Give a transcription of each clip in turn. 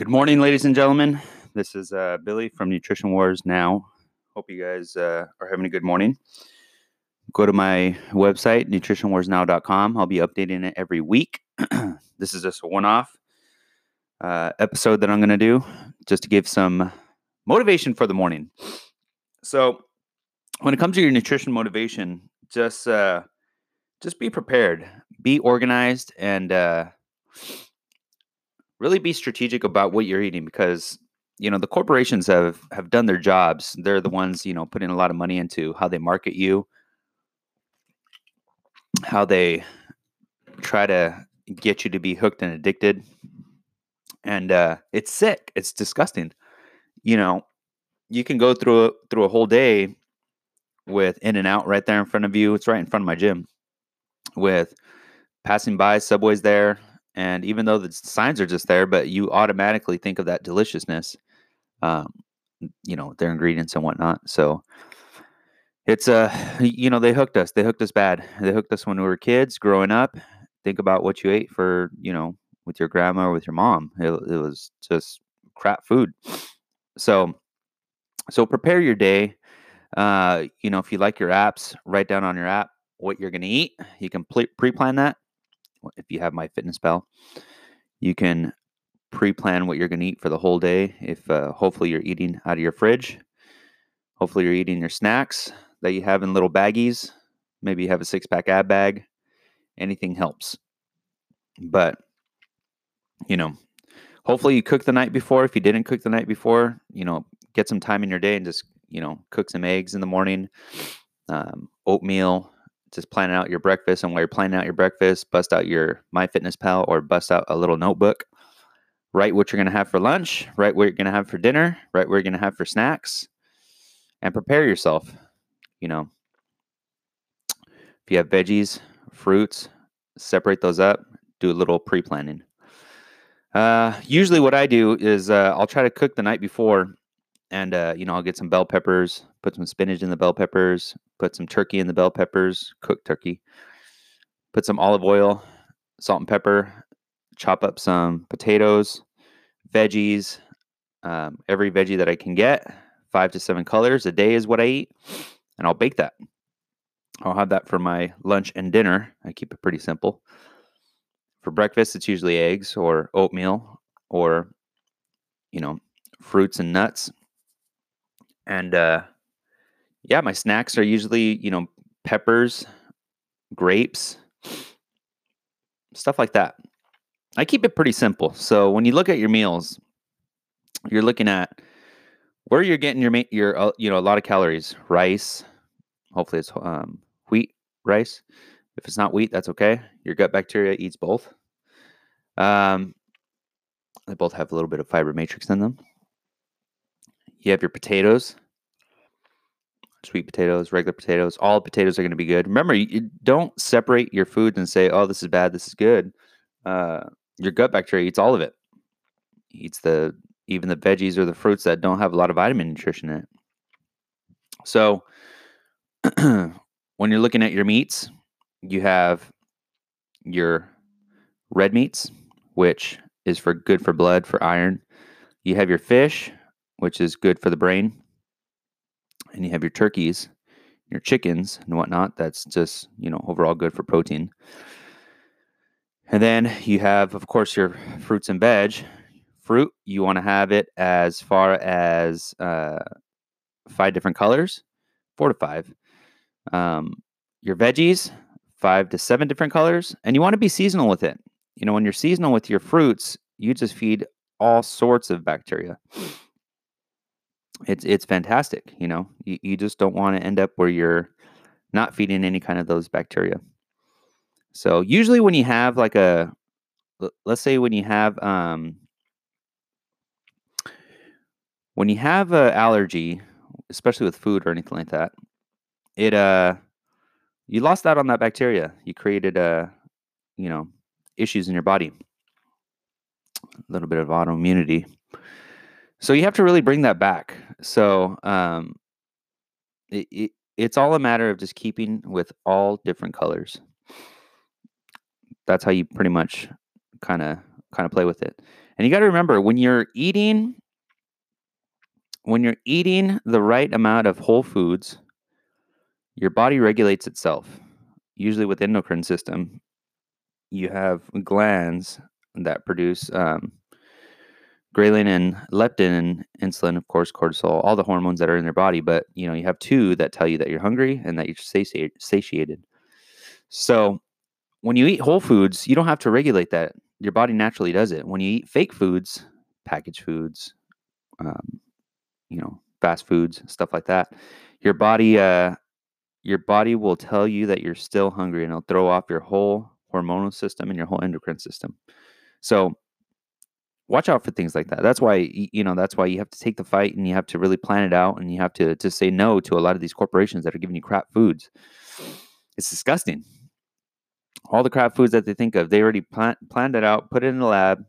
Good morning, ladies and gentlemen. This is uh, Billy from Nutrition Wars Now. Hope you guys uh, are having a good morning. Go to my website, nutritionwarsnow.com. I'll be updating it every week. this is just a one off uh, episode that I'm going to do just to give some motivation for the morning. So, when it comes to your nutrition motivation, just uh, just be prepared, be organized, and uh, really be strategic about what you're eating because you know the corporations have have done their jobs. They're the ones you know putting a lot of money into how they market you. How they try to get you to be hooked and addicted. And uh it's sick. It's disgusting. You know you can go through through a whole day with In-N-Out right there in front of you. It's right in front of my gym. With passing by subways there and even though the signs are just there, but you automatically think of that deliciousness, um, you know, their ingredients and whatnot. So it's uh, you know, they hooked us. They hooked us bad. They hooked us when we were kids, growing up. Think about what you ate for, you know, with your grandma or with your mom. It, it was just crap food. So, so prepare your day. Uh, you know, if you like your apps, write down on your app what you're going to eat. You can pre-plan that if you have my fitness MyFitnessPal. You can pre-plan what you're going to eat for the whole day. If uh, hopefully you're eating out of your fridge, hopefully you're eating your snacks that you have in little baggies. Maybe you have a six-pack ab bag. Anything helps. But you know, hopefully you cook the night before. If you didn't cook the night before, you know, get some time in your day and just you know cook some eggs in the morning, um, oatmeal, just planning out your breakfast and while you're planning out your breakfast bust out your myfitnesspal or bust out a little notebook. Write what you're going to have for lunch write what you're going to have for dinner write what you're going to have for snacks and prepare yourself you know. If you have veggies fruits separate those up do a little pre-planning. Uh, usually what i do is uh, i'll try to cook the night before and uh, you know i'll get some bell peppers put some spinach in the bell peppers put some turkey in the bell peppers, cooked turkey, put some olive oil, salt and pepper, chop up some potatoes, veggies, um, every veggie that I can get, five to seven colors a day is what I eat, and I'll bake that. I'll have that for my lunch and dinner. I keep it pretty simple. For breakfast, it's usually eggs or oatmeal or, you know, fruits and nuts. And uh, yeah, my snacks are usually, you know, peppers, grapes, stuff like that. I keep it pretty simple. So when you look at your meals, you're looking at where you're getting your your uh, you know a lot of calories. Rice, hopefully it's um, wheat rice. If it's not wheat, that's okay. Your gut bacteria eats both. Um, they both have a little bit of fiber matrix in them. You have your potatoes sweet potatoes, regular potatoes. All potatoes are going to be good. Remember, you, don't separate your foods and say, "Oh, this is bad, this is good." Uh, your gut bacteria eats all of it. Eats the even the veggies or the fruits that don't have a lot of vitamin nutrition in it. So, when you're looking at your meats, you have your red meats, which is for good for blood, for iron. You have your fish, which is good for the brain and you have your turkeys, your chickens and whatnot. That's just, you know, overall good for protein. And then you have, of course, your fruits and veg. Fruit, you want to have it as far as uh, five different colors, four to five. Um, your veggies, five to seven different colors. And you want to be seasonal with it. You know, when you're seasonal with your fruits, you just feed all sorts of bacteria it's it's fantastic. You know, you, you just don't want to end up where you're not feeding any kind of those bacteria. So usually when you have like a, let's say when you have um, when you have an allergy, especially with food or anything like that, it uh, you lost out on that bacteria. You created uh, you know, issues in your body. A little bit of autoimmunity. So you have to really bring that back. So um, it, it, it's all a matter of just keeping with all different colors. That's how you pretty much kind of kind of play with it. And you got to remember when you're eating when you're eating the right amount of whole foods, your body regulates itself. Usually with endocrine system, you have glands that produce um, ghrelin and leptin and insulin, of course, cortisol, all the hormones that are in their body. But you know, you have two that tell you that you're hungry and that you're sati- satiated. So when you eat whole foods, you don't have to regulate that. Your body naturally does it. When you eat fake foods, packaged foods, um, you know, fast foods, stuff like that, your body, uh, your body will tell you that you're still hungry, and it'll throw off your whole hormonal system and your whole endocrine system. So watch out for things like that. That's why you know that's why you have to take the fight and you have to really plan it out and you have to to say no to a lot of these corporations that are giving you crap foods. It's disgusting. All the crap foods that they think of, they already plan, planned it out, put it in the lab,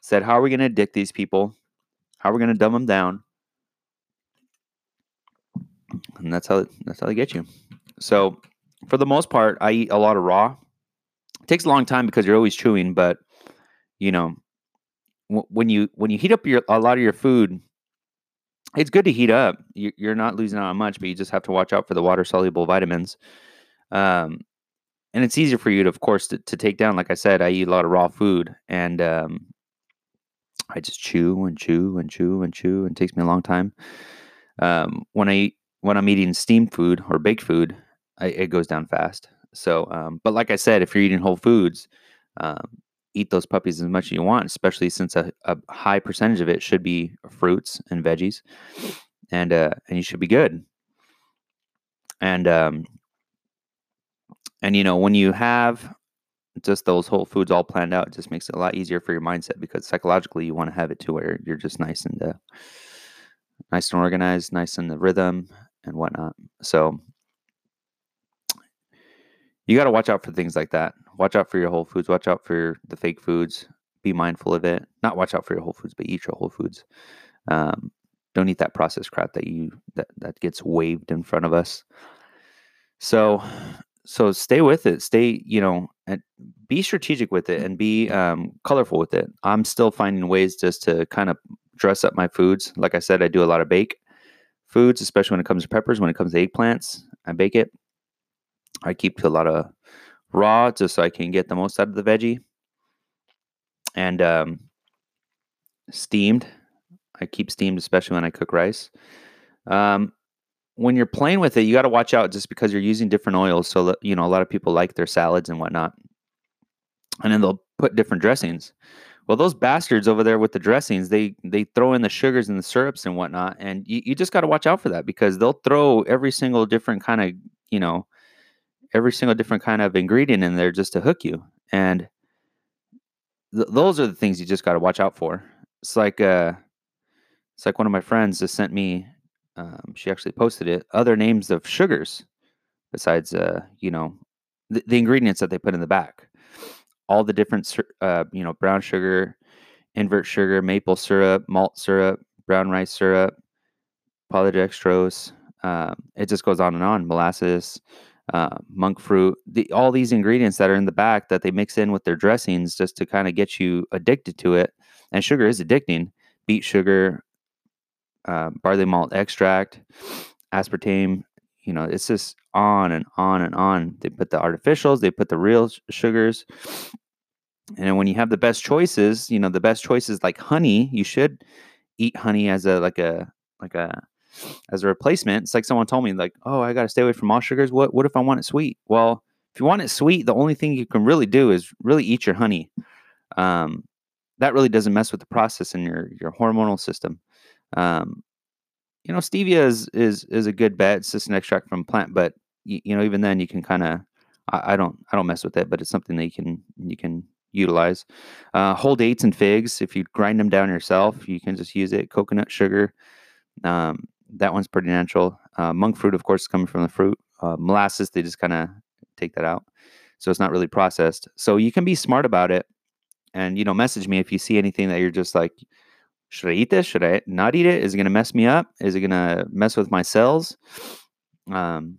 said how are we going to addict these people? How are we going to dumb them down? And that's how that's how they get you. So, for the most part, I eat a lot of raw. It takes a long time because you're always chewing, but you know, when you when you heat up your a lot of your food, it's good to heat up. You're not losing out on much, but you just have to watch out for the water soluble vitamins. Um, and it's easier for you to, of course, to, to take down. Like I said, I eat a lot of raw food, and um, I just chew and chew and chew and chew, and it takes me a long time. Um, when I when I'm eating steamed food or baked food, I, it goes down fast. So, um, but like I said, if you're eating whole foods, um, eat those puppies as much as you want, especially since a, a high percentage of it should be fruits and veggies, and uh, and you should be good. And um, and you know when you have just those whole foods all planned out, it just makes it a lot easier for your mindset because psychologically you want to have it to where you're just nice and uh, nice and organized, nice in the rhythm and whatnot. So you got to watch out for things like that. Watch out for your whole foods. Watch out for the fake foods. Be mindful of it. Not watch out for your whole foods, but eat your whole foods. Um, don't eat that processed crap that you that that gets waved in front of us. So, so stay with it. Stay, you know, and be strategic with it and be um, colorful with it. I'm still finding ways just to kind of dress up my foods. Like I said, I do a lot of bake foods, especially when it comes to peppers. When it comes to eggplants, I bake it. I keep to a lot of raw just so I can get the most out of the veggie. And um, steamed. I keep steamed, especially when I cook rice. Um, when you're playing with it, you got to watch out just because you're using different oils. So, you know, a lot of people like their salads and whatnot. And then they'll put different dressings. Well, those bastards over there with the dressings, they they throw in the sugars and the syrups and whatnot, and you, you just got to watch out for that because they'll throw every single different kind of you know every single different kind of ingredient in there just to hook you. And th- those are the things you just got to watch out for. It's like uh, it's like one of my friends just sent me. Um, she actually posted it. Other names of sugars besides uh, you know the, ingredients that they put in the back. All the different uh, you know brown sugar, invert sugar, maple syrup, malt syrup, brown rice syrup, polydextrose. Um, it just goes on and on. Molasses, uh, monk fruit, the, all these ingredients that are in the back that they mix in with their dressings just to kind of get you addicted to it. And sugar is addicting. Beet sugar, uh, barley malt extract, aspartame. You know, it's just on and on and on. They put the artificials, they put the real sugars. And when you have the best choices, you know, the best choices like honey, you should eat honey as a like a like a as a replacement. It's like someone told me, like, oh, I got to stay away from all sugars. What what if I want it sweet? Well, if you want it sweet, the only thing you can really do is really eat your honey. Um, that really doesn't mess with the process in your your hormonal system. Um, you know, stevia is is is a good bet. It's just an extract from plant, but you, you know, even then, you can kind of I, I, don't I don't mess with it, but it's something that you can you can utilize. Uh, whole dates and figs, if you grind them down yourself, you can just use it. Coconut sugar. Um, that one's pretty natural. Uh, monk fruit, of course, is coming from the fruit. Uh, molasses, they just kind of take that out, so it's not really processed. So you can be smart about it, and you know, message me if you see anything that you're just like, should I eat this? Should I not eat it? Is it going to mess me up? Is it going to mess with my cells? Um,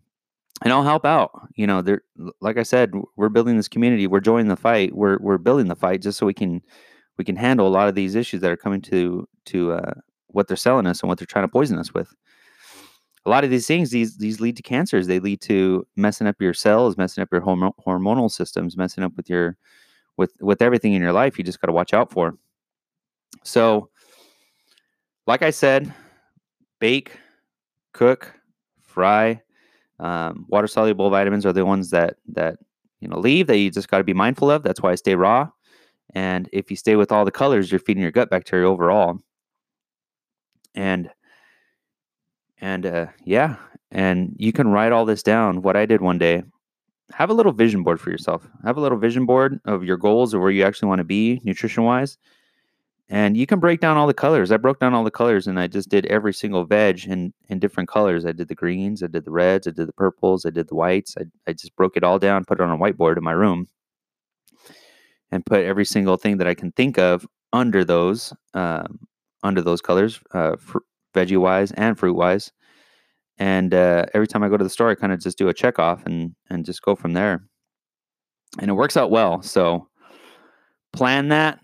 and I'll help out. You know, there, like I said, we're building this community. We're joining the fight. We're we're building the fight just so we can we can handle a lot of these issues that are coming to to uh, what they're selling us and what they're trying to poison us with. A lot of these things, these these lead to cancers. They lead to messing up your cells, messing up your horm- hormonal systems, messing up with your with with everything in your life. You just got to watch out for. So, like I said, bake, cook, fry. Um, water soluble vitamins are the ones that that you know leave that you just got to be mindful of. That's why I stay raw. And if you stay with all the colors, you're feeding your gut bacteria overall. And and uh, yeah, and you can write all this down. What I did one day, have a little vision board for yourself. Have a little vision board of your goals or where you actually want to be nutrition wise. And you can break down all the colors. I broke down all the colors and I just did every single veg in, in different colors. I did the greens, I did the reds, I did the purples, I did the whites. I, I just broke it all down, put it on a whiteboard in my room and put every single thing that I can think of under those um, under those colors, uh, fr- veggie wise and fruit wise. And uh, every time I go to the store, I kind of just do a check off and and just go from there. And it works out well. So plan that.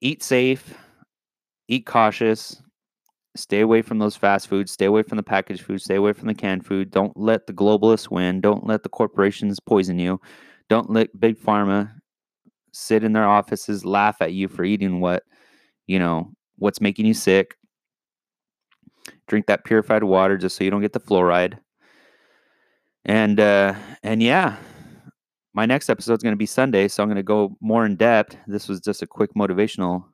Eat safe. Eat cautious. Stay away from those fast foods. Stay away from the packaged food. Stay away from the canned food. Don't let the globalists win. Don't let the corporations poison you. Don't let big pharma sit in their offices, laugh at you for eating what, you know, what's making you sick. Drink that purified water just so you don't get the fluoride. And uh and yeah, my next episode is going to be Sunday, so I'm going to go more in depth. This was just a quick motivational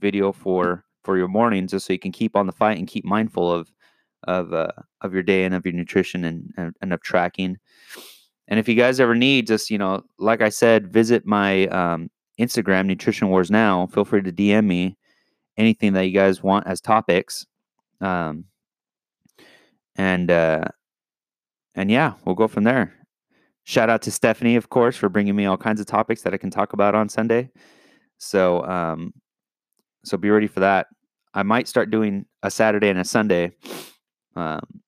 video for for your morning, just so you can keep on the fight and keep mindful of of uh, of your day and of your nutrition and, and, and of tracking. And if you guys ever need, just, you know, like I said, visit my um, Instagram, Nutrition Wars Now. Feel free to DM me anything that you guys want as topics. Um, and, uh, and yeah, we'll go from there. Shout out to Stephanie, of course, for bringing me all kinds of topics that I can talk about on Sunday. So, um, so be ready for that. I might start doing a Saturday and a Sunday. Um,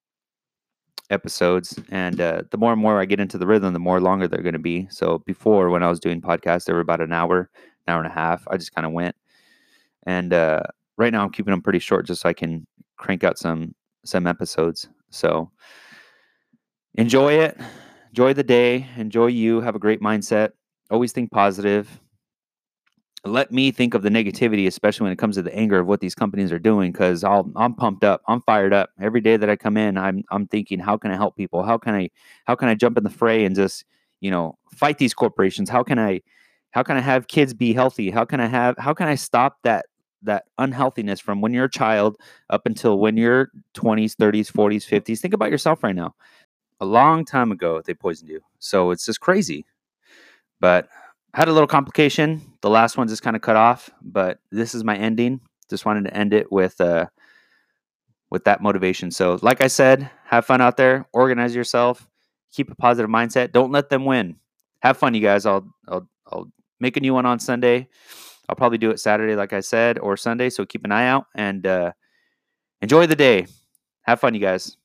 episodes and uh, the more and more i get into the rhythm the more longer they're going to be so before when i was doing podcasts they were about an hour an hour and a half i just kind of went and uh, right now i'm keeping them pretty short just so i can crank out some some episodes so enjoy it enjoy the day enjoy you have a great mindset always think positive let me think of the negativity, especially when it comes to the anger of what these companies are doing, because I'm pumped up, I'm fired up. Every day that I come in, I'm I'm thinking, how can I help people? How can I how can I jump in the fray and just you know fight these corporations? How can I how can I have kids be healthy? How can I have how can I stop that that unhealthiness from when you're a child up until when you're 20s, 30s, 40s, 50s? Think about yourself right now. A long time ago, they poisoned you, so it's just crazy. But had a little complication. The last one just kind of cut off, but this is my ending. Just wanted to end it with uh with that motivation. So, like I said, have fun out there, organize yourself, keep a positive mindset. Don't let them win. Have fun, you guys. I'll I'll I'll make a new one on Sunday. I'll probably do it Saturday, like I said, or Sunday. So keep an eye out and uh, enjoy the day. Have fun, you guys.